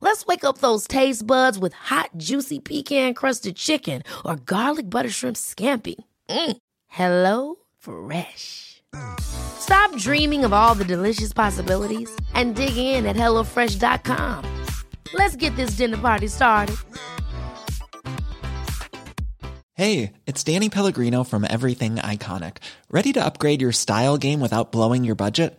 Let's wake up those taste buds with hot, juicy pecan-crusted chicken or garlic butter shrimp scampi. Mm. Hello Fresh. Stop dreaming of all the delicious possibilities and dig in at HelloFresh.com. Let's get this dinner party started. Hey, it's Danny Pellegrino from Everything Iconic. Ready to upgrade your style game without blowing your budget?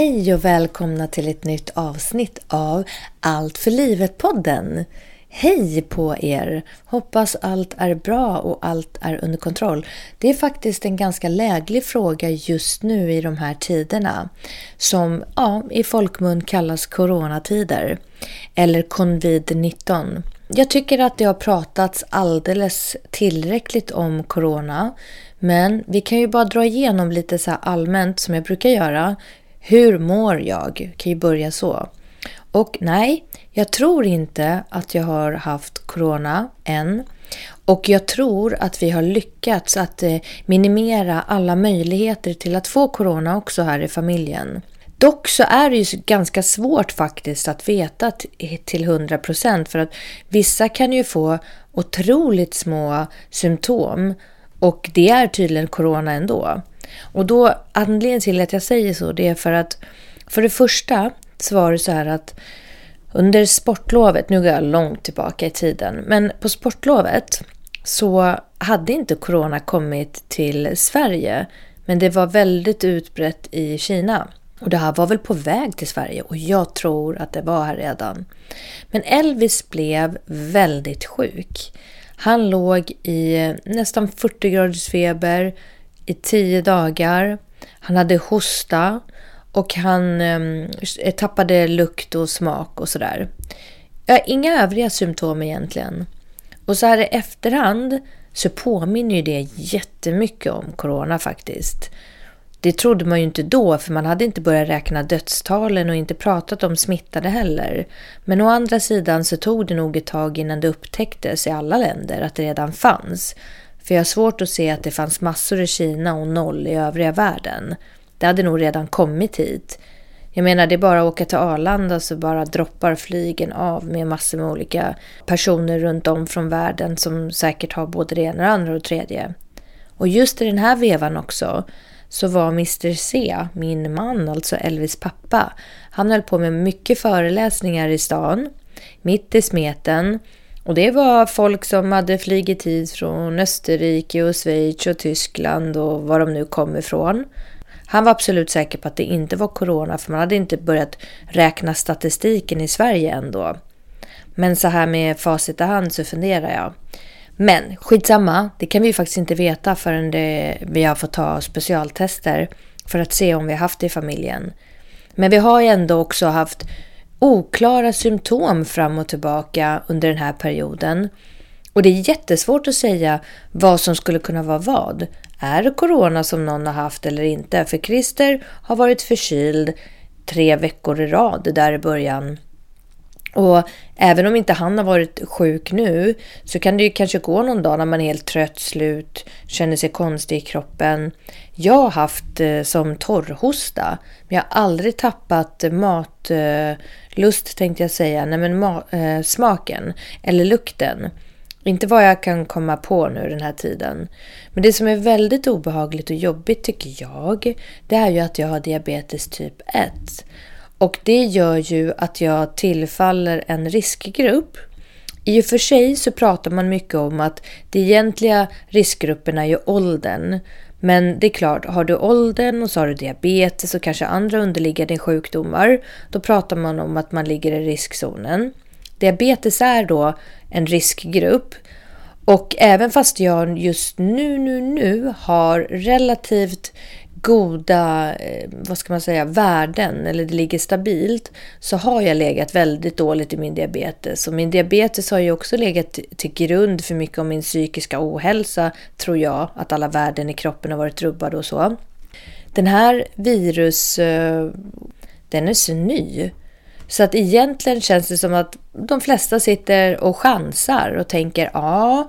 Hej och välkomna till ett nytt avsnitt av Allt för livet-podden. Hej på er! Hoppas allt är bra och allt är under kontroll. Det är faktiskt en ganska läglig fråga just nu i de här tiderna som ja, i folkmun kallas coronatider eller covid-19. Jag tycker att det har pratats alldeles tillräckligt om corona men vi kan ju bara dra igenom lite så allmänt som jag brukar göra hur mår jag? Kan ju börja så. Och nej, jag tror inte att jag har haft corona än. Och jag tror att vi har lyckats att eh, minimera alla möjligheter till att få corona också här i familjen. Dock så är det ju ganska svårt faktiskt att veta till 100% för att vissa kan ju få otroligt små symptom och det är tydligen corona ändå. Och då, anledningen till att jag säger så, det är för att för det första så var det så här att under sportlovet, nu går jag långt tillbaka i tiden, men på sportlovet så hade inte corona kommit till Sverige, men det var väldigt utbrett i Kina. Och det här var väl på väg till Sverige och jag tror att det var här redan. Men Elvis blev väldigt sjuk. Han låg i nästan 40 graders feber, i tio dagar. Han hade hosta och han ehm, eh, tappade lukt och smak och sådär. Ja, inga övriga symptom egentligen. Och så här i efterhand så påminner ju det jättemycket om corona faktiskt. Det trodde man ju inte då, för man hade inte börjat räkna dödstalen och inte pratat om smittade heller. Men å andra sidan så tog det nog ett tag innan det upptäcktes i alla länder att det redan fanns. För jag har svårt att se att det fanns massor i Kina och noll i övriga världen. Det hade nog redan kommit hit. Jag menar, det är bara att åka till Arlanda så bara droppar flygen av med massor med olika personer runt om från världen som säkert har både det ena och det andra och tredje. Och just i den här vevan också så var Mr C, min man, alltså Elvis pappa, han höll på med mycket föreläsningar i stan, mitt i smeten och det var folk som hade flygit hit från Österrike och Schweiz och Tyskland och var de nu kom ifrån. Han var absolut säker på att det inte var corona för man hade inte börjat räkna statistiken i Sverige ändå. Men så här med facit i hand så funderar jag. Men skitsamma, det kan vi faktiskt inte veta förrän det, vi har fått ta specialtester för att se om vi har haft det i familjen. Men vi har ju ändå också haft oklara symptom fram och tillbaka under den här perioden. Och det är jättesvårt att säga vad som skulle kunna vara vad. Är det corona som någon har haft eller inte? För Christer har varit förkyld tre veckor i rad där i början. Och även om inte han har varit sjuk nu så kan det ju kanske gå någon dag när man är helt trött, slut, känner sig konstig i kroppen. Jag har haft eh, som torrhosta, men jag har aldrig tappat mat... Eh, Lust tänkte jag säga, nej men äh, smaken eller lukten. Inte vad jag kan komma på nu den här tiden. Men det som är väldigt obehagligt och jobbigt tycker jag, det är ju att jag har diabetes typ 1. Och det gör ju att jag tillfaller en riskgrupp. I och för sig så pratar man mycket om att de egentliga riskgrupperna är ju åldern. Men det är klart, har du åldern och så har du diabetes och kanske andra underliggande sjukdomar, då pratar man om att man ligger i riskzonen. Diabetes är då en riskgrupp. Och även fast jag just nu, nu, nu har relativt goda, eh, vad ska man säga, värden eller det ligger stabilt så har jag legat väldigt dåligt i min diabetes. Och min diabetes har ju också legat till grund för mycket av min psykiska ohälsa tror jag. Att alla värden i kroppen har varit rubbade och så. Den här virus, eh, den är så ny. Så att egentligen känns det som att de flesta sitter och chansar och tänker ja,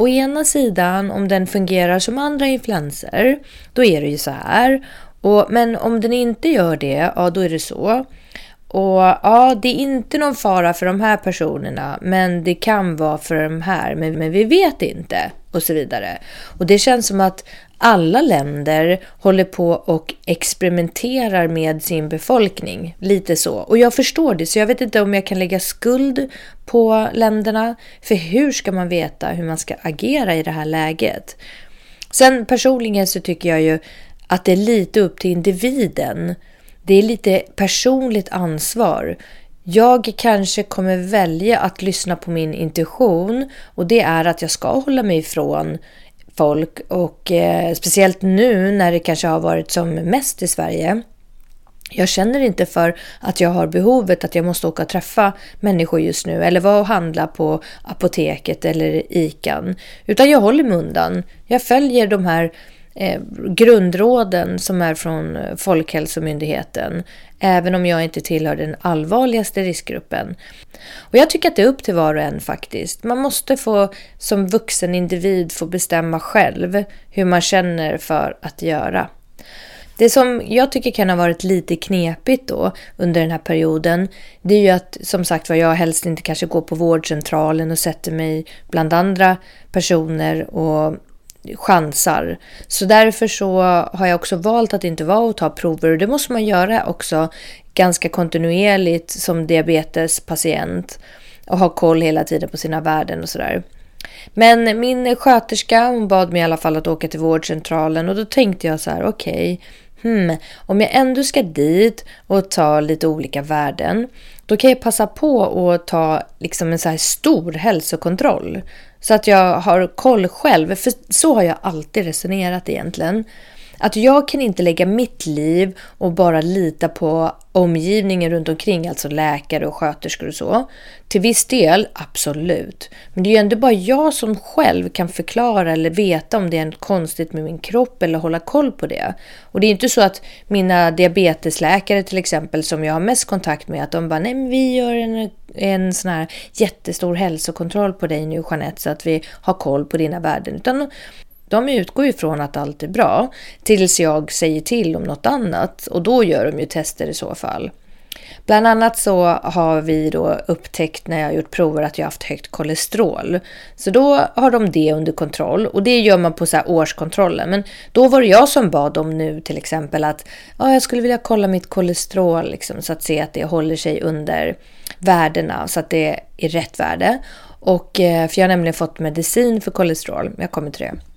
Å ena sidan, om den fungerar som andra influenser, då är det ju så här. Och, men om den inte gör det, ja då är det så. Och ja, det är inte någon fara för de här personerna, men det kan vara för de här, men, men vi vet inte och så vidare. Och det känns som att alla länder håller på och experimenterar med sin befolkning. Lite så. Och jag förstår det, så jag vet inte om jag kan lägga skuld på länderna. För hur ska man veta hur man ska agera i det här läget? Sen personligen så tycker jag ju att det är lite upp till individen. Det är lite personligt ansvar. Jag kanske kommer välja att lyssna på min intuition och det är att jag ska hålla mig ifrån folk och eh, speciellt nu när det kanske har varit som mest i Sverige. Jag känner inte för att jag har behovet att jag måste åka och träffa människor just nu eller vara och handla på apoteket eller ikan. Utan jag håller mig undan. Jag följer de här eh, grundråden som är från Folkhälsomyndigheten. Även om jag inte tillhör den allvarligaste riskgruppen. Och jag tycker att det är upp till var och en faktiskt. Man måste få som vuxen individ få bestämma själv hur man känner för att göra. Det som jag tycker kan ha varit lite knepigt då under den här perioden, det är ju att som sagt var jag helst inte kanske går på vårdcentralen och sätter mig bland andra personer och chansar. Så därför så har jag också valt att inte vara och ta prover och det måste man göra också ganska kontinuerligt som diabetespatient och ha koll hela tiden på sina värden och sådär. Men min sköterska hon bad mig i alla fall att åka till vårdcentralen och då tänkte jag så här okej, okay, hmm, om jag ändå ska dit och ta lite olika värden då kan jag passa på att ta liksom en så här stor hälsokontroll. Så att jag har koll själv, för så har jag alltid resonerat egentligen. Att jag kan inte lägga mitt liv och bara lita på omgivningen runt omkring, alltså läkare och sköterskor och så. Till viss del, absolut. Men det är ju ändå bara jag som själv kan förklara eller veta om det är något konstigt med min kropp eller hålla koll på det. Och det är inte så att mina diabetesläkare till exempel, som jag har mest kontakt med, att de bara nej men vi gör en, en sån här jättestor hälsokontroll på dig nu Jeanette så att vi har koll på dina värden. Utan de utgår ju från att allt är bra tills jag säger till om något annat och då gör de ju tester i så fall. Bland annat så har vi då upptäckt när jag gjort prover att jag haft högt kolesterol. Så då har de det under kontroll och det gör man på så här årskontrollen. Men då var det jag som bad dem nu till exempel att ja, jag skulle vilja kolla mitt kolesterol liksom, så att se att det håller sig under värdena så att det är rätt värde. Och, eh, för jag har nämligen fått medicin för kolesterol, jag kommer till det.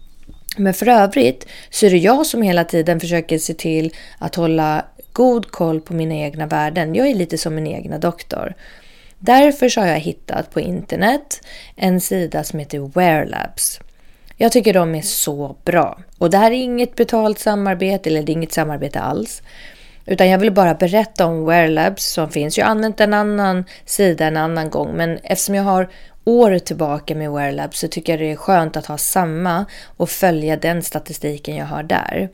Men för övrigt så är det jag som hela tiden försöker se till att hålla god koll på mina egna värden. Jag är lite som min egna doktor. Därför så har jag hittat på internet en sida som heter Wearlabs. Jag tycker de är så bra. Och det här är inget betalt samarbete, eller det är inget samarbete alls. Utan jag vill bara berätta om Wearlabs som finns. Jag har använt en annan sida en annan gång, men eftersom jag har år tillbaka med Wearlab så tycker jag det är skönt att ha samma och följa den statistiken jag har där.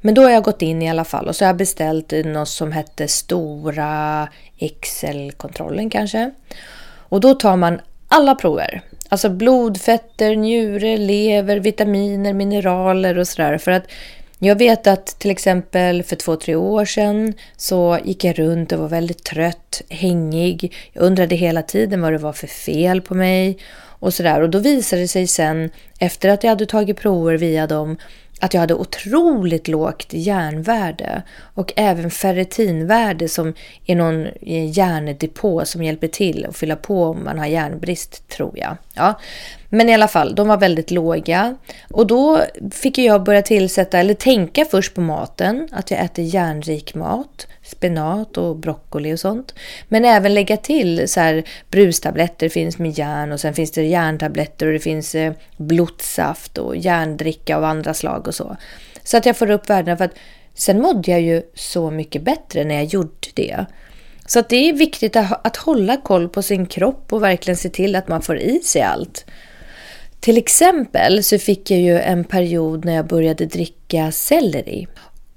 Men då har jag gått in i alla fall och så har jag beställt något som hette Stora Excel-kontrollen kanske. Och då tar man alla prover. Alltså blodfetter, njure, lever, vitaminer, mineraler och sådär. För att jag vet att till exempel för två, tre år sedan så gick jag runt och var väldigt trött, hängig. Jag undrade hela tiden vad det var för fel på mig och sådär. Och då visade det sig sen, efter att jag hade tagit prover via dem, att jag hade otroligt lågt järnvärde och även ferritinvärde som är någon eh, järndepå som hjälper till att fylla på om man har järnbrist tror jag. Ja. Men i alla fall, de var väldigt låga och då fick jag börja tillsätta eller tänka först på maten, att jag äter järnrik mat spenat och broccoli och sånt. Men även lägga till så här brustabletter finns med järn och sen finns det järntabletter och det finns eh, blodsaft och järndricka av andra slag och så. Så att jag får upp värdena för att sen mådde jag ju så mycket bättre när jag gjorde det. Så att det är viktigt att hålla koll på sin kropp och verkligen se till att man får i sig allt. Till exempel så fick jag ju en period när jag började dricka selleri.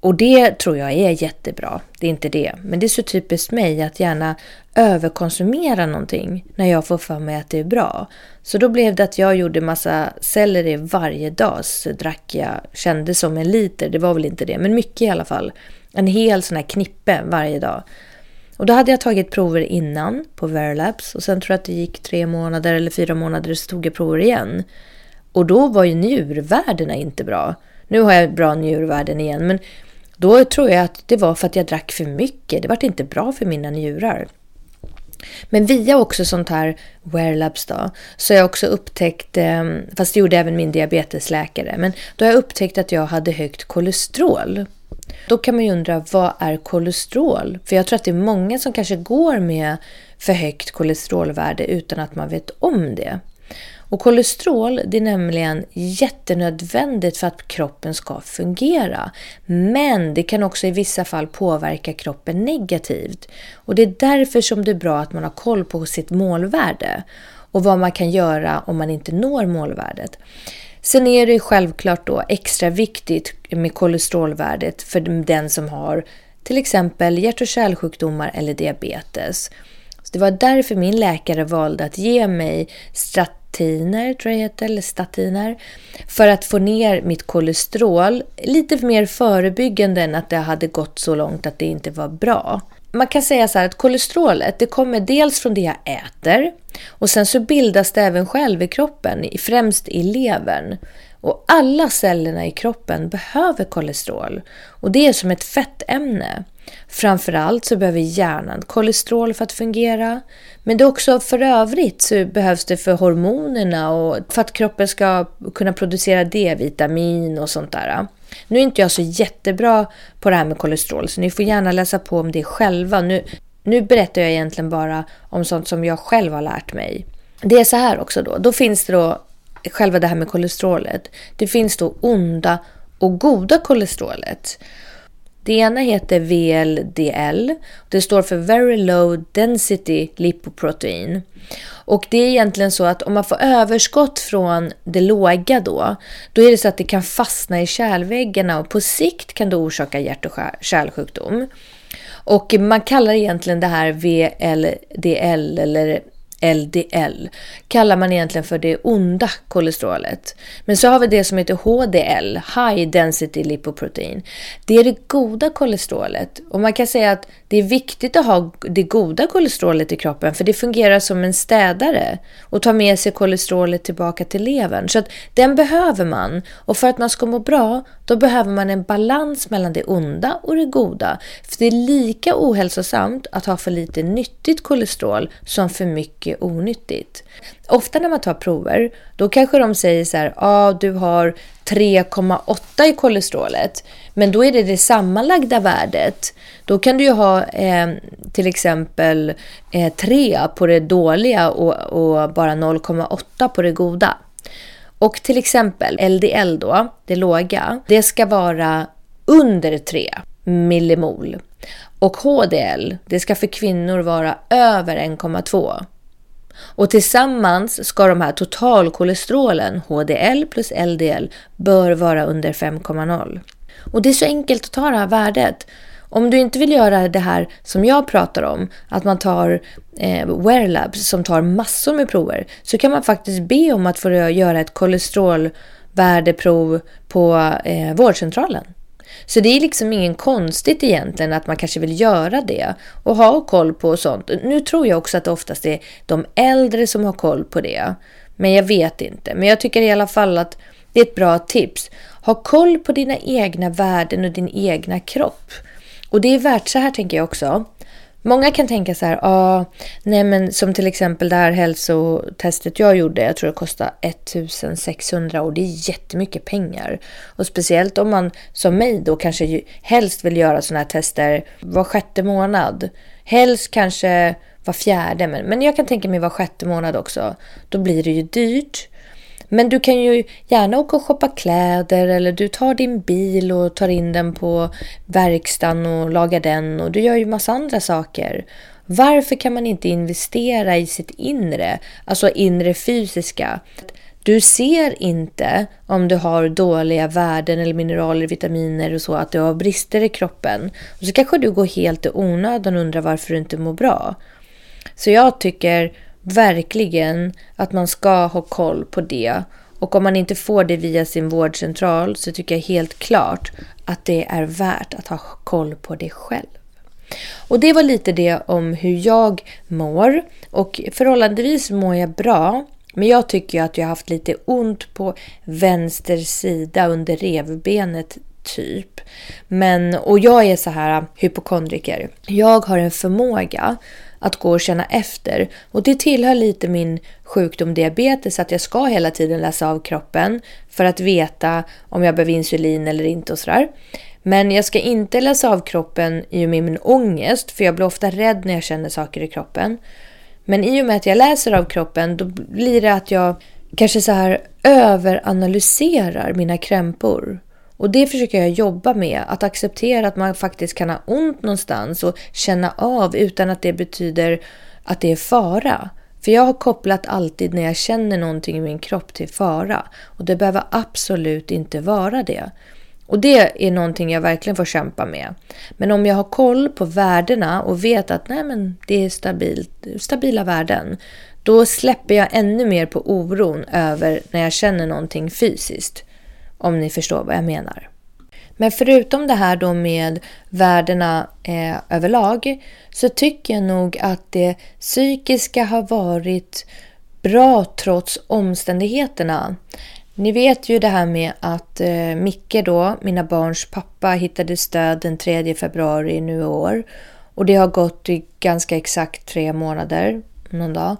Och det tror jag är jättebra. Det är inte det. Men det är så typiskt mig att gärna överkonsumera någonting när jag får för mig att det är bra. Så då blev det att jag gjorde massa selleri varje dag. Så drack jag, kände som en liter, det var väl inte det, men mycket i alla fall. En hel sån här knippe varje dag. Och då hade jag tagit prover innan på Verilabs och sen tror jag att det gick tre månader eller fyra månader så tog jag prover igen. Och då var ju njurvärdena inte bra. Nu har jag bra njurvärden igen men då tror jag att det var för att jag drack för mycket. Det var inte bra för mina njurar. Men via också sånt här Wearlabs då, så har jag också upptäckt, ehm, fast det gjorde även min diabetesläkare, men då har jag upptäckt att jag hade högt kolesterol. Då kan man ju undra, vad är kolesterol? För jag tror att det är många som kanske går med för högt kolesterolvärde utan att man vet om det. Och kolesterol det är nämligen jättenödvändigt för att kroppen ska fungera. Men det kan också i vissa fall påverka kroppen negativt. Och det är därför som det är bra att man har koll på sitt målvärde och vad man kan göra om man inte når målvärdet. Sen är det självklart då extra viktigt med kolesterolvärdet för den som har till exempel hjärt och kärlsjukdomar eller diabetes. Så det var därför min läkare valde att ge mig strat statiner, tror jag heter, eller statiner, för att få ner mitt kolesterol. Lite mer förebyggande än att det hade gått så långt att det inte var bra. Man kan säga så här att kolesterolet det kommer dels från det jag äter och sen så bildas det även själv i kroppen, främst i levern. Och alla cellerna i kroppen behöver kolesterol och det är som ett fettämne. Framförallt så behöver hjärnan kolesterol för att fungera. Men det också för övrigt så behövs det för hormonerna och för att kroppen ska kunna producera D-vitamin och sånt där. Nu är inte jag så jättebra på det här med kolesterol så ni får gärna läsa på om det själva. Nu, nu berättar jag egentligen bara om sånt som jag själv har lärt mig. Det är så här också då. Då finns det då själva det här med kolesterolet. Det finns då onda och goda kolesterolet. Det ena heter VLDL. Det står för Very Low Density Lipoprotein. Och det är egentligen så att om man får överskott från det låga då, då är det så att det kan fastna i kärlväggarna och på sikt kan det orsaka hjärt och kärlsjukdom. Och man kallar egentligen det här VLDL eller LDL kallar man egentligen för det onda kolesterolet. Men så har vi det som heter HDL, High Density Lipoprotein. Det är det goda kolesterolet. Och man kan säga att det är viktigt att ha det goda kolesterolet i kroppen för det fungerar som en städare och tar med sig kolesterolet tillbaka till levern. Så att den behöver man. Och för att man ska må bra, då behöver man en balans mellan det onda och det goda. För det är lika ohälsosamt att ha för lite nyttigt kolesterol som för mycket onyttigt. Ofta när man tar prover, då kanske de säger så här, ja ah, du har 3,8 i kolesterolet. Men då är det det sammanlagda värdet. Då kan du ju ha eh, till exempel eh, 3 på det dåliga och, och bara 0,8 på det goda. Och till exempel LDL då, det låga, det ska vara under 3 millimol. Och HDL, det ska för kvinnor vara över 1,2. Och tillsammans ska de här totalkolesterolen, HDL plus LDL, bör vara under 5,0. Och det är så enkelt att ta det här värdet. Om du inte vill göra det här som jag pratar om, att man tar eh, Wear Labs som tar massor med prover, så kan man faktiskt be om att få göra ett kolesterolvärdeprov på eh, vårdcentralen. Så det är liksom ingen konstigt egentligen att man kanske vill göra det och ha koll på sånt. Nu tror jag också att det oftast är de äldre som har koll på det. Men jag vet inte. Men jag tycker i alla fall att det är ett bra tips. Ha koll på dina egna värden och din egna kropp. Och det är värt så här tänker jag också. Många kan tänka så här, ah, nej men som till exempel det här hälsotestet jag gjorde, jag tror det kostade 1600 och det är jättemycket pengar. Och speciellt om man som mig då kanske helst vill göra sådana här tester var sjätte månad. Helst kanske var fjärde, men, men jag kan tänka mig var sjätte månad också. Då blir det ju dyrt. Men du kan ju gärna åka och shoppa kläder eller du tar din bil och tar in den på verkstaden och lagar den och du gör ju massa andra saker. Varför kan man inte investera i sitt inre, alltså inre fysiska? Du ser inte om du har dåliga värden eller mineraler, vitaminer och så, att du har brister i kroppen. Och så kanske du går helt i onödan och undrar varför du inte mår bra. Så jag tycker verkligen att man ska ha koll på det. Och om man inte får det via sin vårdcentral så tycker jag helt klart att det är värt att ha koll på det själv. Och det var lite det om hur jag mår. Och förhållandevis mår jag bra. Men jag tycker att jag har haft lite ont på vänster sida under revbenet typ. Men, och jag är så här hypokondriker. Jag har en förmåga att gå och känna efter. Och det tillhör lite min sjukdom diabetes att jag ska hela tiden läsa av kroppen för att veta om jag behöver insulin eller inte och sådär. Men jag ska inte läsa av kroppen i och med min ångest för jag blir ofta rädd när jag känner saker i kroppen. Men i och med att jag läser av kroppen då blir det att jag kanske så här överanalyserar mina krämpor. Och det försöker jag jobba med, att acceptera att man faktiskt kan ha ont någonstans och känna av utan att det betyder att det är fara. För jag har kopplat alltid när jag känner någonting i min kropp till fara. Och det behöver absolut inte vara det. Och det är någonting jag verkligen får kämpa med. Men om jag har koll på värdena och vet att nej men, det är stabilt, stabila värden. Då släpper jag ännu mer på oron över när jag känner någonting fysiskt. Om ni förstår vad jag menar. Men förutom det här då med värdena eh, överlag så tycker jag nog att det psykiska har varit bra trots omständigheterna. Ni vet ju det här med att eh, Micke då, mina barns pappa, hittade stöd den 3 februari nu i år. Och det har gått i ganska exakt tre månader, någon dag.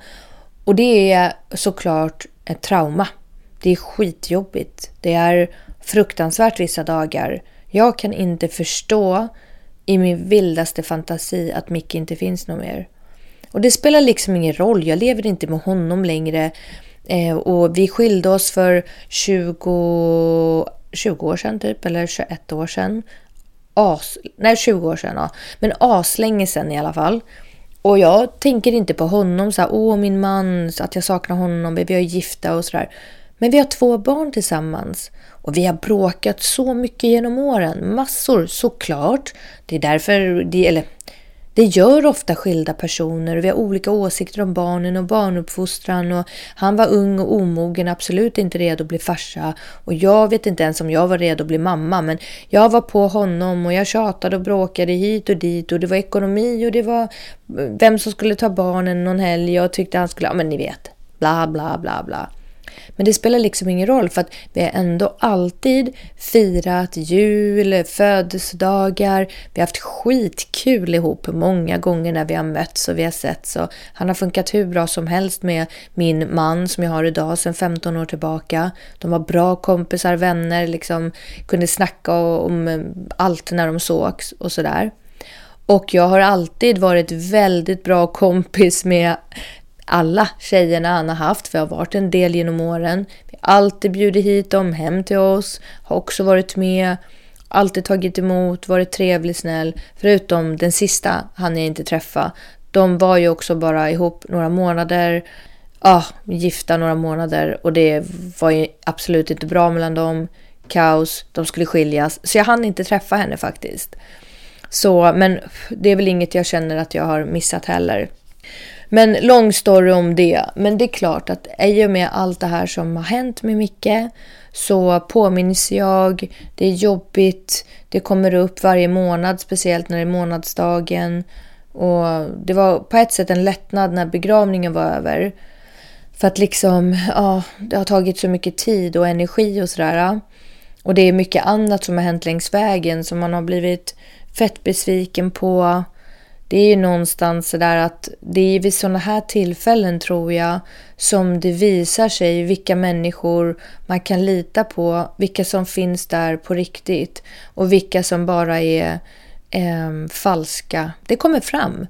Och det är såklart ett trauma. Det är skitjobbigt. Det är fruktansvärt vissa dagar. Jag kan inte förstå i min vildaste fantasi att Micke inte finns någon mer. Och det spelar liksom ingen roll. Jag lever inte med honom längre. Eh, och vi skilde oss för 20, 20 år sedan typ, eller 21 år sedan. As, nej, 20 år sedan ja. Men aslänge sedan i alla fall. Och jag tänker inte på honom så här, åh min man, att jag saknar honom, vi är gifta och sådär. Men vi har två barn tillsammans och vi har bråkat så mycket genom åren. Massor, såklart. Det är därför, det, eller det gör ofta skilda personer och vi har olika åsikter om barnen och barnuppfostran och han var ung och omogen, absolut inte redo att bli farsa och jag vet inte ens om jag var redo att bli mamma men jag var på honom och jag tjatade och bråkade hit och dit och det var ekonomi och det var eh, vem som skulle ta barnen någon helg och jag tyckte han skulle, ja men ni vet, bla bla bla bla. Men det spelar liksom ingen roll för att vi har ändå alltid firat jul, födelsedagar. Vi har haft skitkul ihop många gånger när vi har mötts och vi har sett så han har funkat hur bra som helst med min man som jag har idag sedan 15 år tillbaka. De var bra kompisar, vänner, liksom kunde snacka om allt när de sågs och sådär. Och jag har alltid varit väldigt bra kompis med alla tjejerna han har haft, för jag har varit en del genom åren. Vi har alltid bjudit hit dem hem till oss, har också varit med, alltid tagit emot, varit trevlig, snäll. Förutom den sista han jag inte träffa. De var ju också bara ihop några månader. ah, gifta några månader och det var ju absolut inte bra mellan dem. Kaos, de skulle skiljas. Så jag hann inte träffa henne faktiskt. Så, men det är väl inget jag känner att jag har missat heller. Men lång story om det. Men det är klart att i och med allt det här som har hänt med Micke så påminns jag. Det är jobbigt. Det kommer upp varje månad, speciellt när det är månadsdagen. Och det var på ett sätt en lättnad när begravningen var över. För att liksom, ja, det har tagit så mycket tid och energi och sådär. Och det är mycket annat som har hänt längs vägen som man har blivit fett besviken på. Det är ju någonstans sådär att det är vid sådana här tillfällen tror jag som det visar sig vilka människor man kan lita på, vilka som finns där på riktigt och vilka som bara är eh, falska. Det kommer fram.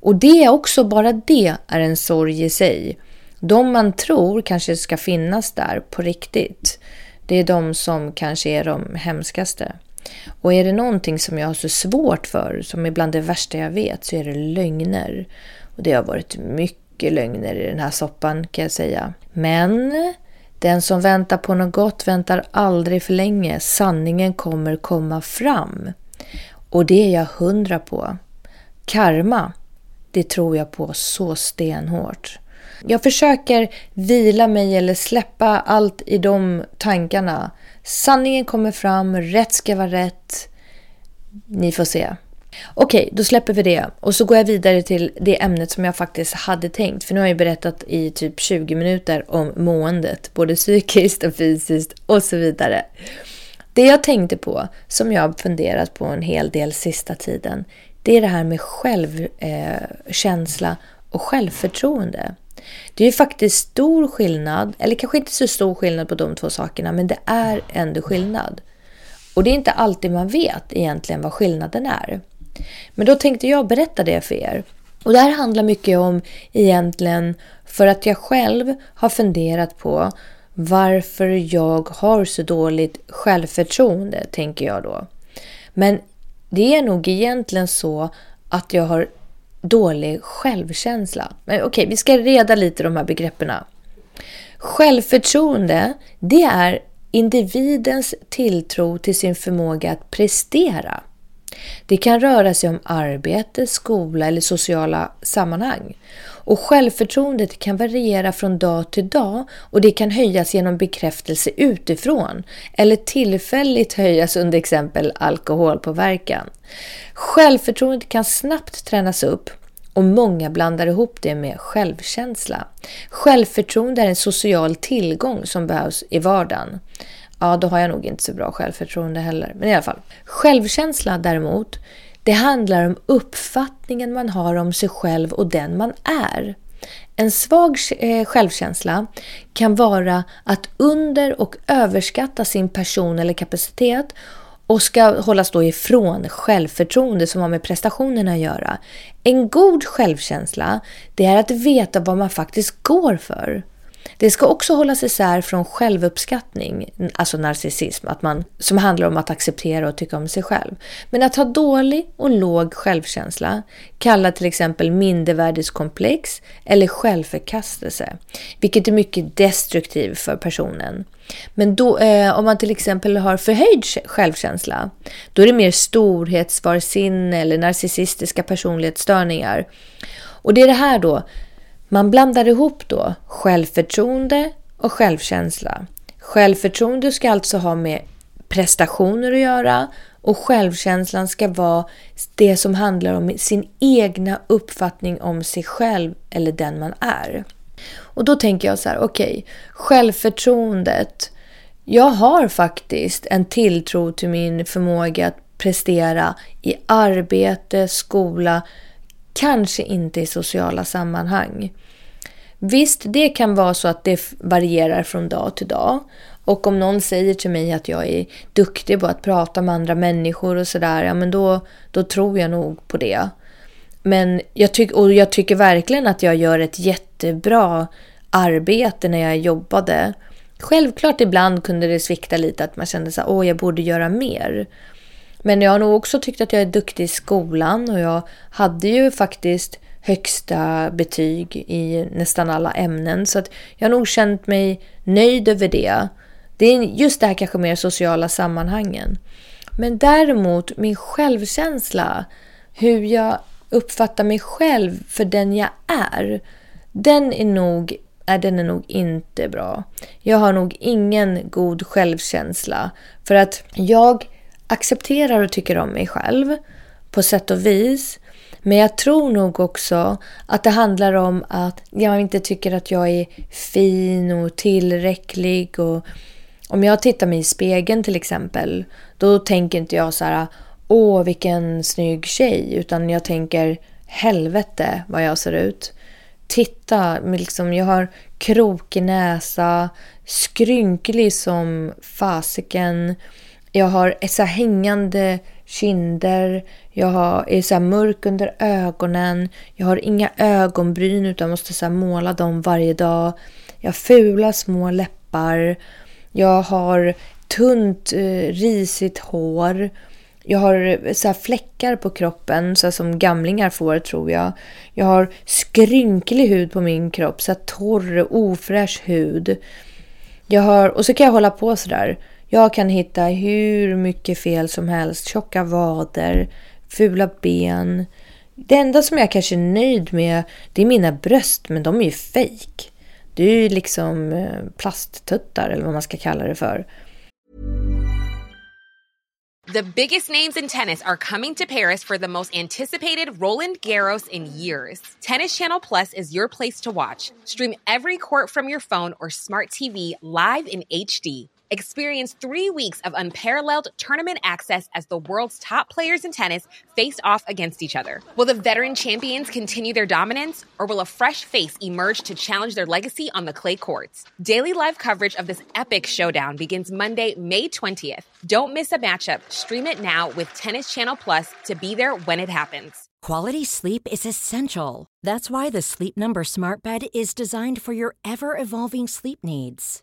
Och det är också, bara det är en sorg i sig. De man tror kanske ska finnas där på riktigt, det är de som kanske är de hemskaste. Och är det någonting som jag har så svårt för, som är bland det värsta jag vet, så är det lögner. Och det har varit mycket lögner i den här soppan kan jag säga. Men den som väntar på något gott väntar aldrig för länge. Sanningen kommer komma fram. Och det är jag hundra på. Karma, det tror jag på så stenhårt. Jag försöker vila mig eller släppa allt i de tankarna. Sanningen kommer fram, rätt ska vara rätt. Ni får se. Okej, då släpper vi det och så går jag vidare till det ämnet som jag faktiskt hade tänkt. För nu har jag berättat i typ 20 minuter om måendet, både psykiskt och fysiskt och så vidare. Det jag tänkte på, som jag har funderat på en hel del sista tiden, det är det här med självkänsla eh, och självförtroende. Det är ju faktiskt stor skillnad, eller kanske inte så stor skillnad på de två sakerna, men det är ändå skillnad. Och det är inte alltid man vet egentligen vad skillnaden är. Men då tänkte jag berätta det för er. Och det här handlar mycket om egentligen för att jag själv har funderat på varför jag har så dåligt självförtroende, tänker jag då. Men det är nog egentligen så att jag har dålig självkänsla. Men okej, vi ska reda lite de här begreppen. Självförtroende, det är individens tilltro till sin förmåga att prestera. Det kan röra sig om arbete, skola eller sociala sammanhang. Och självförtroendet kan variera från dag till dag och det kan höjas genom bekräftelse utifrån eller tillfälligt höjas under exempel alkoholpåverkan. Självförtroendet kan snabbt tränas upp och många blandar ihop det med självkänsla. Självförtroende är en social tillgång som behövs i vardagen. Ja, då har jag nog inte så bra självförtroende heller. Men i alla fall. Självkänsla däremot, det handlar om uppfattningen man har om sig själv och den man är. En svag eh, självkänsla kan vara att under och överskatta sin person eller kapacitet och ska hållas då ifrån självförtroende som har med prestationerna att göra. En god självkänsla, det är att veta vad man faktiskt går för. Det ska också hållas isär från självuppskattning, alltså narcissism, att man, som handlar om att acceptera och tycka om sig själv. Men att ha dålig och låg självkänsla, kallad till exempel mindervärdeskomplex eller självförkastelse, vilket är mycket destruktivt för personen. Men då, eh, om man till exempel har förhöjd självkänsla, då är det mer storhetsvarsinne eller narcissistiska personlighetsstörningar. Och det är det här då, man blandar ihop då självförtroende och självkänsla. Självförtroende ska alltså ha med prestationer att göra och självkänslan ska vara det som handlar om sin egna uppfattning om sig själv eller den man är. Och då tänker jag så här, okej, okay, självförtroendet. Jag har faktiskt en tilltro till min förmåga att prestera i arbete, skola, kanske inte i sociala sammanhang. Visst, det kan vara så att det varierar från dag till dag. Och om någon säger till mig att jag är duktig på att prata med andra människor och sådär, ja men då, då tror jag nog på det. Men jag, tyck, och jag tycker verkligen att jag gör ett jättebra arbete när jag jobbade. Självklart ibland kunde det svikta lite att man kände så åh jag borde göra mer. Men jag har nog också tyckt att jag är duktig i skolan och jag hade ju faktiskt högsta betyg i nästan alla ämnen. Så att jag har nog känt mig nöjd över det. Det är just det här kanske mer sociala sammanhangen. Men däremot min självkänsla, hur jag uppfattar mig själv för den jag är, den är nog, är, den är nog inte bra. Jag har nog ingen god självkänsla för att jag accepterar och tycker om mig själv på sätt och vis. Men jag tror nog också att det handlar om att jag inte tycker att jag är fin och tillräcklig. Och om jag tittar mig i spegeln till exempel, då tänker inte jag så här åh vilken snygg tjej, utan jag tänker helvete vad jag ser ut. Titta, liksom, jag har krokig näsa, skrynklig som fasiken. Jag har så hängande kinder, jag har, är så mörk under ögonen, jag har inga ögonbryn utan måste så måla dem varje dag. Jag har fula små läppar, jag har tunt eh, risigt hår. Jag har eh, så fläckar på kroppen, så som gamlingar får tror jag. Jag har skrynklig hud på min kropp, så torr, ofräsch hud. Jag har, och så kan jag hålla på sådär. Jag kan hitta hur mycket fel som helst. Tjocka vader, fula ben. Det enda som jag kanske är nöjd med det är mina bröst, men de är ju fejk. Det är ju liksom eh, plasttuttar eller vad man ska kalla det för. The biggest names in tennis are coming to Paris for the most anticipated Roland Garros in years. Tennis Channel Plus is your place to watch. Stream every court from your phone or smart TV live in HD Experience three weeks of unparalleled tournament access as the world's top players in tennis face off against each other. Will the veteran champions continue their dominance, or will a fresh face emerge to challenge their legacy on the clay courts? Daily live coverage of this epic showdown begins Monday, May 20th. Don't miss a matchup. Stream it now with Tennis Channel Plus to be there when it happens. Quality sleep is essential. That's why the Sleep Number Smart Bed is designed for your ever evolving sleep needs.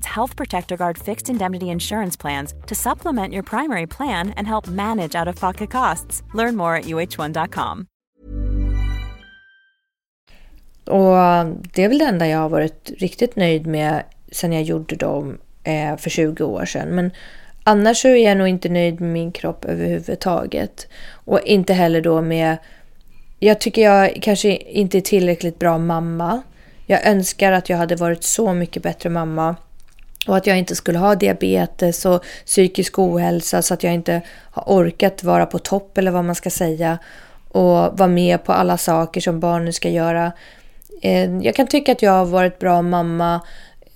Health Protector Guard fixed indemnity insurance plans to supplement your primary plan and help manage out of pocket costs. Learn more at uh1.com. Och det är väl det enda jag har varit riktigt nöjd med sen jag gjorde dem eh, för 20 år sedan. Men annars så är jag nog inte nöjd med min kropp överhuvudtaget. Och inte heller då med... Jag tycker jag kanske inte är tillräckligt bra mamma. Jag önskar att jag hade varit så mycket bättre mamma. Och att jag inte skulle ha diabetes och psykisk ohälsa så att jag inte har orkat vara på topp eller vad man ska säga. Och vara med på alla saker som barnen ska göra. Eh, jag kan tycka att jag har varit bra mamma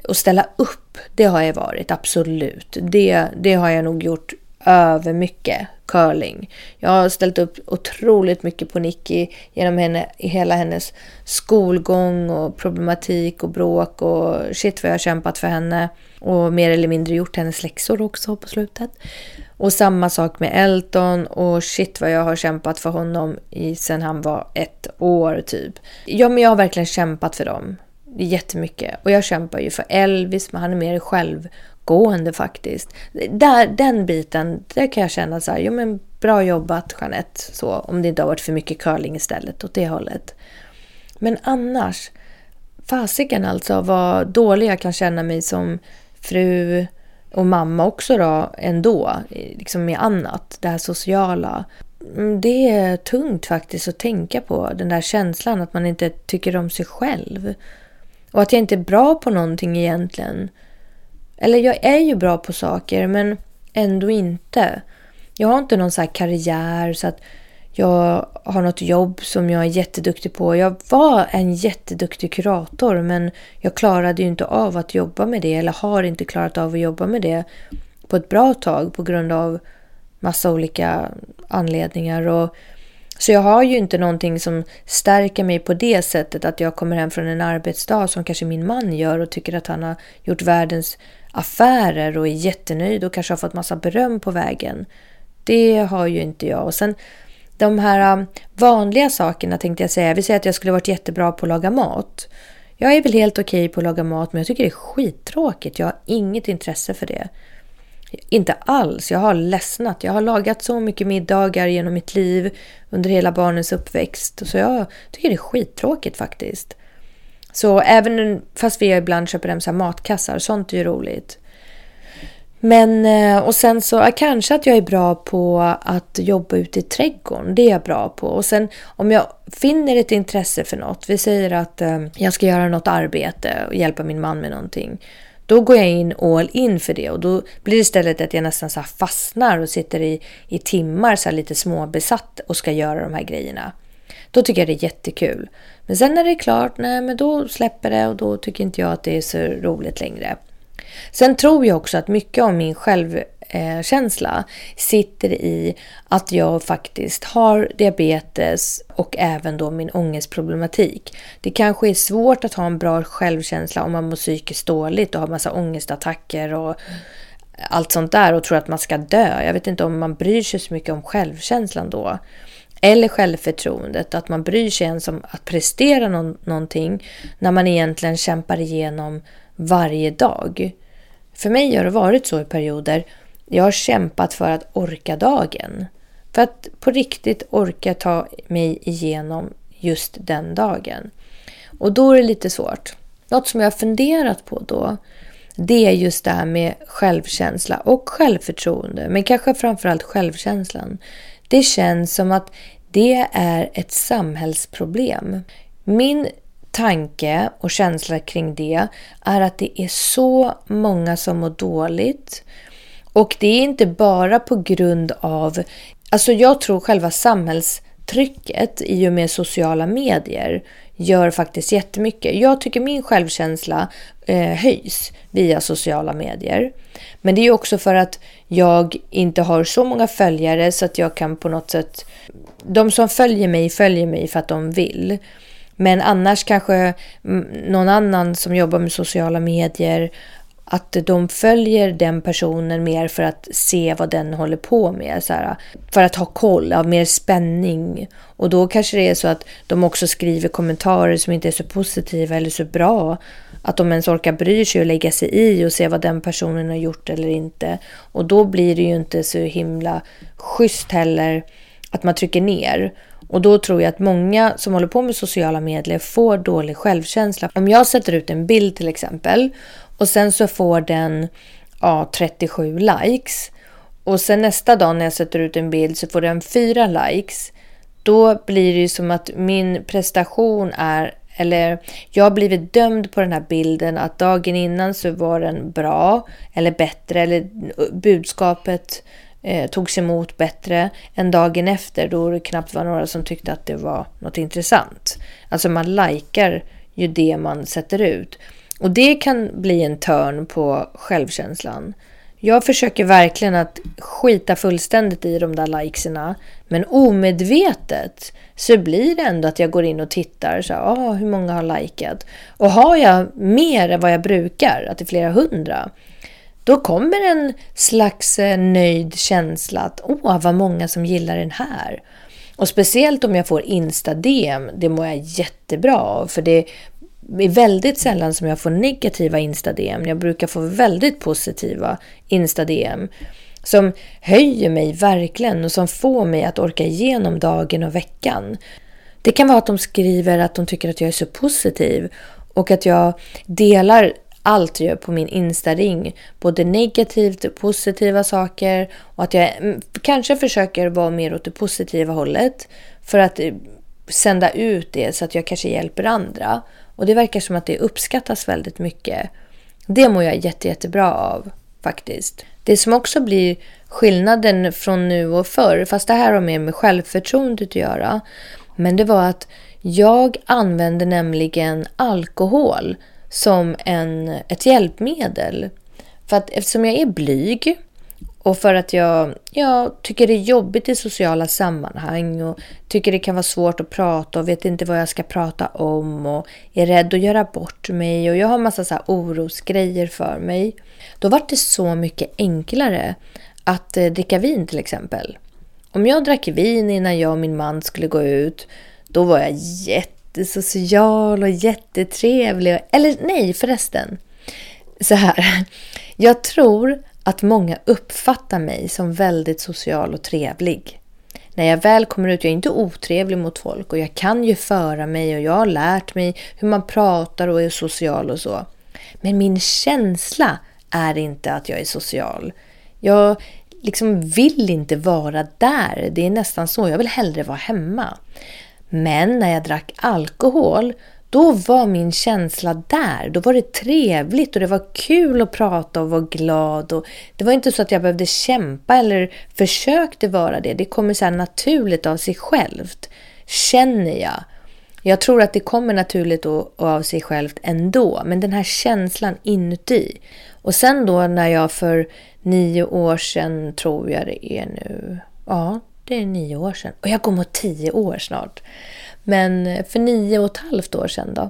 och ställa upp. Det har jag varit, absolut. Det, det har jag nog gjort över mycket curling. Jag har ställt upp otroligt mycket på Nicky genom henne, hela hennes skolgång och problematik och bråk och shit vad jag har kämpat för henne. Och mer eller mindre gjort hennes läxor också på slutet. Och samma sak med Elton och shit vad jag har kämpat för honom i, sen han var ett år typ. Ja men jag har verkligen kämpat för dem. Jättemycket. Och jag kämpar ju för Elvis men han är mer självgående faktiskt. Där, den biten, där kan jag känna så här, jo men bra jobbat Jeanette. Så, om det inte har varit för mycket curling istället åt det hållet. Men annars, fasiken alltså vad dålig jag kan känna mig som fru, och mamma också då ändå, liksom med annat, det här sociala. Mm, det är tungt faktiskt att tänka på, den där känslan att man inte tycker om sig själv. Och att jag inte är bra på någonting egentligen. Eller jag är ju bra på saker men ändå inte. Jag har inte någon så karriär så att jag har något jobb som jag är jätteduktig på. Jag var en jätteduktig kurator men jag klarade ju inte av att jobba med det eller har inte klarat av att jobba med det på ett bra tag på grund av massa olika anledningar. Och, så jag har ju inte någonting som stärker mig på det sättet att jag kommer hem från en arbetsdag som kanske min man gör och tycker att han har gjort världens affärer och är jättenöjd och kanske har fått massa beröm på vägen. Det har ju inte jag. Och sen de här um, vanliga sakerna tänkte jag säga. Vi säger att jag skulle varit jättebra på att laga mat. Jag är väl helt okej på att laga mat men jag tycker det är skittråkigt. Jag har inget intresse för det. Inte alls. Jag har ledsnat. Jag har lagat så mycket middagar genom mitt liv under hela barnens uppväxt. Så jag tycker det är skittråkigt faktiskt. Så även fast vi ibland köper hem så matkassar, sånt är ju roligt. Men, eh, och sen så kanske att jag är bra på att jobba ute i trädgården. Det är jag bra på. Och sen om jag finner ett intresse för något. Vi säger att eh, jag ska göra något arbete och hjälpa min man med någonting. Då går jag in all in för det och då blir det istället att jag nästan så fastnar och sitter i, i timmar så lite småbesatt och ska göra de här grejerna. Då tycker jag det är jättekul. Men sen när det är klart, nej men då släpper det och då tycker inte jag att det är så roligt längre. Sen tror jag också att mycket av min självkänsla sitter i att jag faktiskt har diabetes och även då min ångestproblematik. Det kanske är svårt att ha en bra självkänsla om man mår psykiskt dåligt och har massa ångestattacker och allt sånt där och tror att man ska dö. Jag vet inte om man bryr sig så mycket om självkänslan då. Eller självförtroendet, att man bryr sig ens om att prestera någonting när man egentligen kämpar igenom varje dag. För mig har det varit så i perioder. Jag har kämpat för att orka dagen. För att på riktigt orka ta mig igenom just den dagen. Och då är det lite svårt. Något som jag har funderat på då, det är just det här med självkänsla och självförtroende, men kanske framförallt självkänslan. Det känns som att det är ett samhällsproblem. Min tanke och känsla kring det är att det är så många som mår dåligt. Och det är inte bara på grund av... Alltså jag tror själva samhällstrycket i och med sociala medier gör faktiskt jättemycket. Jag tycker min självkänsla eh, höjs via sociala medier. Men det är också för att jag inte har så många följare så att jag kan på något sätt... De som följer mig följer mig för att de vill. Men annars kanske någon annan som jobbar med sociala medier att de följer den personen mer för att se vad den håller på med. Så här, för att ha koll, av mer spänning. Och då kanske det är så att de också skriver kommentarer som inte är så positiva eller så bra. Att de ens orkar bry sig och lägga sig i och se vad den personen har gjort eller inte. Och då blir det ju inte så himla schysst heller att man trycker ner. Och då tror jag att många som håller på med sociala medier får dålig självkänsla. Om jag sätter ut en bild till exempel och sen så får den ja, 37 likes och sen nästa dag när jag sätter ut en bild så får den 4 likes. Då blir det ju som att min prestation är eller jag har blivit dömd på den här bilden att dagen innan så var den bra eller bättre eller budskapet eh, togs emot bättre än dagen efter då det knappt var några som tyckte att det var något intressant. Alltså man likar ju det man sätter ut. Och det kan bli en törn på självkänslan. Jag försöker verkligen att skita fullständigt i de där likesarna. Men omedvetet så blir det ändå att jag går in och tittar. Så här, ah, hur många har likat? Och har jag mer än vad jag brukar, att det är flera hundra. Då kommer en slags eh, nöjd känsla att åh, vad många som gillar den här. Och speciellt om jag får Insta-DM, det mår jag jättebra av. För det är väldigt sällan som jag får negativa Insta-DM. Jag brukar få väldigt positiva Insta-DM. Som höjer mig verkligen och som får mig att orka igenom dagen och veckan. Det kan vara att de skriver att de tycker att jag är så positiv och att jag delar allt jag gör på min Insta-ring. Både negativt och positiva saker. Och att jag mm, kanske försöker vara mer åt det positiva hållet. För att eh, sända ut det så att jag kanske hjälper andra. Och det verkar som att det uppskattas väldigt mycket. Det mår jag jätte, jättebra av faktiskt. Det som också blir skillnaden från nu och förr, fast det här har mer med självförtroendet att göra. Men det var att jag använde nämligen alkohol som en, ett hjälpmedel. För att eftersom jag är blyg och för att jag, jag tycker det är jobbigt i sociala sammanhang och tycker det kan vara svårt att prata och vet inte vad jag ska prata om och är rädd att göra bort mig och jag har massa så här orosgrejer för mig. Då vart det så mycket enklare att eh, dricka vin till exempel. Om jag drack vin innan jag och min man skulle gå ut, då var jag jättesocial och jättetrevlig. Eller nej förresten. Så här. Jag tror att många uppfattar mig som väldigt social och trevlig. När jag väl kommer ut, jag är inte otrevlig mot folk och jag kan ju föra mig och jag har lärt mig hur man pratar och är social och så. Men min känsla är inte att jag är social. Jag liksom vill inte vara där. Det är nästan så. Jag vill hellre vara hemma. Men när jag drack alkohol då var min känsla där. Då var det trevligt och det var kul att prata och vara glad. Och det var inte så att jag behövde kämpa eller försökte vara det. Det kommer så naturligt av sig självt, känner jag. Jag tror att det kommer naturligt av sig självt ändå, men den här känslan inuti. Och sen då när jag för nio år sedan, tror jag det är nu, ja, det är nio år sedan. Och jag går mot tio år snart. Men eh, för nio och ett halvt år sedan då,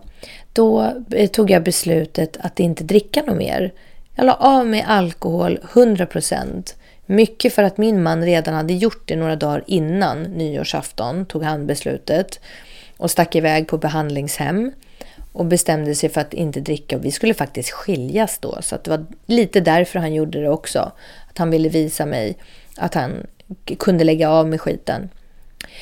då eh, tog jag beslutet att inte dricka något mer. Jag la av med alkohol 100 procent. Mycket för att min man redan hade gjort det några dagar innan nyårsafton, tog han beslutet och stack iväg på behandlingshem och bestämde sig för att inte dricka. Och vi skulle faktiskt skiljas då, så det var lite därför han gjorde det också. Att han ville visa mig att han kunde lägga av med skiten.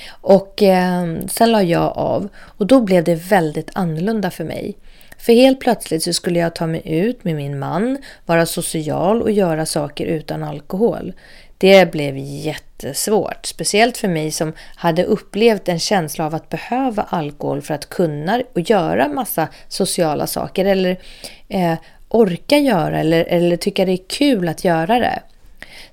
Och eh, sen la jag av och då blev det väldigt annorlunda för mig. För helt plötsligt så skulle jag ta mig ut med min man, vara social och göra saker utan alkohol. Det blev jättesvårt, speciellt för mig som hade upplevt en känsla av att behöva alkohol för att kunna och göra massa sociala saker eller eh, orka göra eller, eller tycka det är kul att göra det.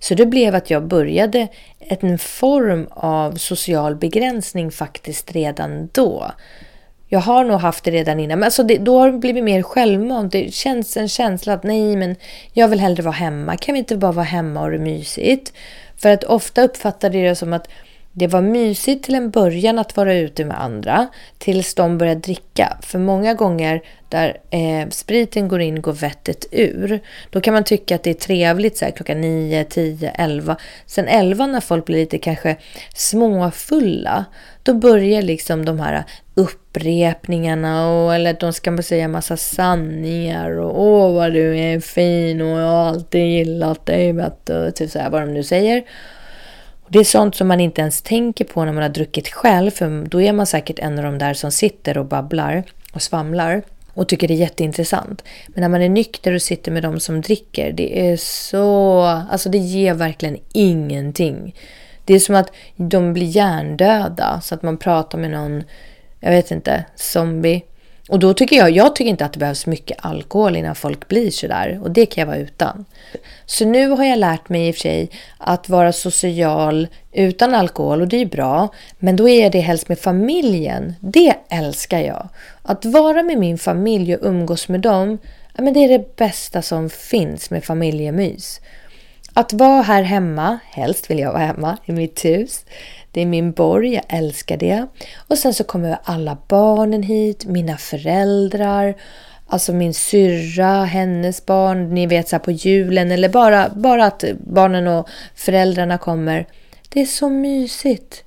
Så det blev att jag började en form av social begränsning faktiskt redan då. Jag har nog haft det redan innan, men alltså det, då har det blivit mer självmant. Det känns en känsla att nej, men jag vill hellre vara hemma. Kan vi inte bara vara hemma och det är mysigt? För att ofta uppfattade det som att det var mysigt till en början att vara ute med andra tills de började dricka. För många gånger där eh, spriten går in går vettet ur. Då kan man tycka att det är trevligt så här, klockan 9, 10, 11. Sen 11 när folk blir lite kanske småfulla. Då börjar liksom de här upprepningarna och eller de ska säga massa sanningar och åh vad du är fin och jag har alltid gillat dig vet du. Typ så här, vad de nu säger. Det är sånt som man inte ens tänker på när man har druckit själv, för då är man säkert en av de där som sitter och babblar och svamlar och tycker det är jätteintressant. Men när man är nykter och sitter med de som dricker, det är så... Alltså det ger verkligen ingenting. Det är som att de blir hjärndöda, så att man pratar med någon, jag vet inte, zombie och då tycker jag, jag tycker inte att det behövs mycket alkohol innan folk blir sådär. Och det kan jag vara utan. Så nu har jag lärt mig i och för sig att vara social utan alkohol och det är bra. Men då är jag det helst med familjen. Det älskar jag. Att vara med min familj och umgås med dem, ja, men det är det bästa som finns med familjemys. Att vara här hemma, helst vill jag vara hemma i mitt hus. Det är min borg, jag älskar det. Och sen så kommer alla barnen hit, mina föräldrar, alltså min syrra, hennes barn, ni vet så på julen eller bara, bara att barnen och föräldrarna kommer. Det är så mysigt.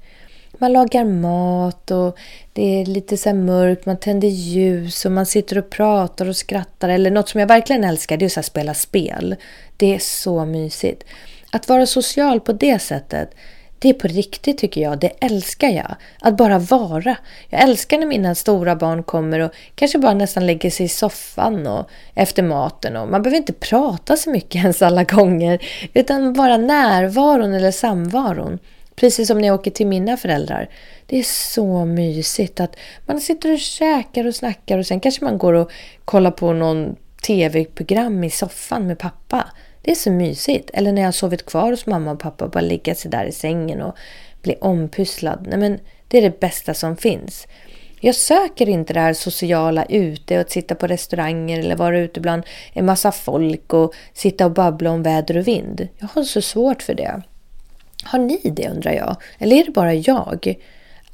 Man lagar mat och det är lite så mörkt, man tänder ljus och man sitter och pratar och skrattar. Eller något som jag verkligen älskar, det är att spela spel. Det är så mysigt. Att vara social på det sättet, det är på riktigt tycker jag. Det älskar jag. Att bara vara. Jag älskar när mina stora barn kommer och kanske bara nästan lägger sig i soffan och efter maten. Och man behöver inte prata så mycket ens alla gånger. Utan bara närvaron eller samvaron. Precis som när jag åker till mina föräldrar. Det är så mysigt att man sitter och käkar och snackar och sen kanske man går och kollar på någon tv-program i soffan med pappa. Det är så mysigt. Eller när jag har sovit kvar hos mamma och pappa och bara ligga sig där i sängen och bli ompysslad. Nej, men det är det bästa som finns. Jag söker inte det här sociala ute och att sitta på restauranger eller vara ute bland en massa folk och sitta och babbla om väder och vind. Jag har så svårt för det. Har ni det undrar jag? Eller är det bara jag?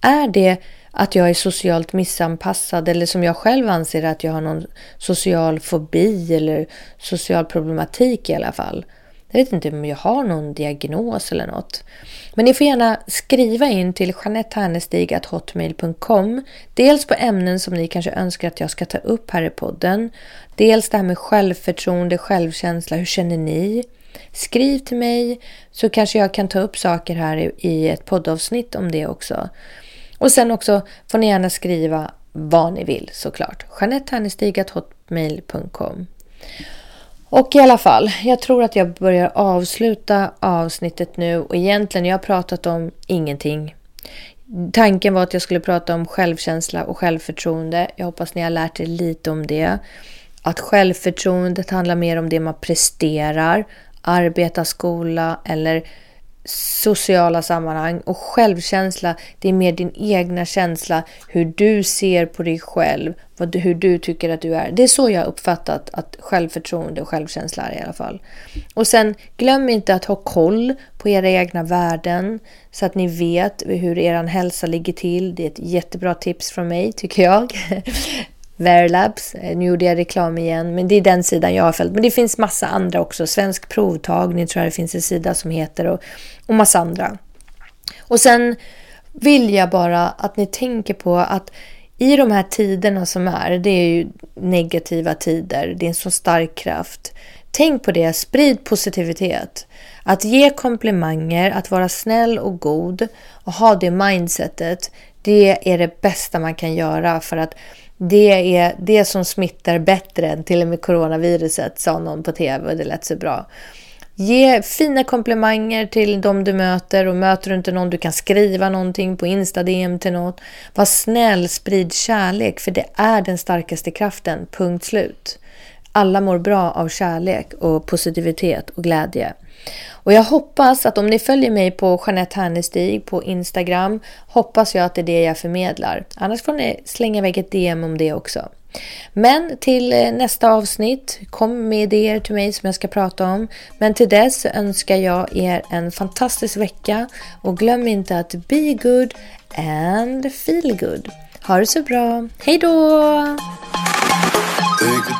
Är det att jag är socialt missanpassad eller som jag själv anser att jag har någon social fobi eller social problematik i alla fall. Jag vet inte om jag har någon diagnos eller något. Men ni får gärna skriva in till janettehernestig.hotmail.com Dels på ämnen som ni kanske önskar att jag ska ta upp här i podden. Dels det här med självförtroende, självkänsla, hur känner ni? Skriv till mig så kanske jag kan ta upp saker här i ett poddavsnitt om det också. Och sen också får ni gärna skriva vad ni vill såklart. JanetteHannestig.hotmail.com Och i alla fall, jag tror att jag börjar avsluta avsnittet nu och egentligen jag har pratat om ingenting. Tanken var att jag skulle prata om självkänsla och självförtroende. Jag hoppas ni har lärt er lite om det. Att självförtroendet handlar mer om det man presterar, arbetarskola eller sociala sammanhang och självkänsla, det är mer din egna känsla, hur du ser på dig själv, vad du, hur du tycker att du är. Det är så jag har uppfattat att självförtroende och självkänsla är i alla fall. Och sen glöm inte att ha koll på era egna värden så att ni vet hur er hälsa ligger till. Det är ett jättebra tips från mig tycker jag. Verlabs. Eh, nu gjorde jag reklam igen, men det är den sidan jag har följt. Men det finns massa andra också. Svensk provtagning tror jag det finns en sida som heter och, och massa andra. Och sen vill jag bara att ni tänker på att i de här tiderna som är, det är ju negativa tider, det är en så stark kraft. Tänk på det, sprid positivitet. Att ge komplimanger, att vara snäll och god och ha det mindsetet, det är det bästa man kan göra för att det är det som smittar bättre än till och med coronaviruset, sa någon på tv och det lät så bra. Ge fina komplimanger till de du möter och möter du inte någon, du kan skriva någonting på Insta-DM till något. Var snäll, sprid kärlek, för det är den starkaste kraften, punkt slut. Alla mår bra av kärlek och positivitet och glädje. Och jag hoppas att om ni följer mig på Jeanette Hernestig på Instagram hoppas jag att det är det jag förmedlar. Annars får ni slänga iväg ett DM om det också. Men till eh, nästa avsnitt, kom med idéer till mig som jag ska prata om. Men till dess önskar jag er en fantastisk vecka och glöm inte att be good and feel good. Ha det så bra, hejdå! Take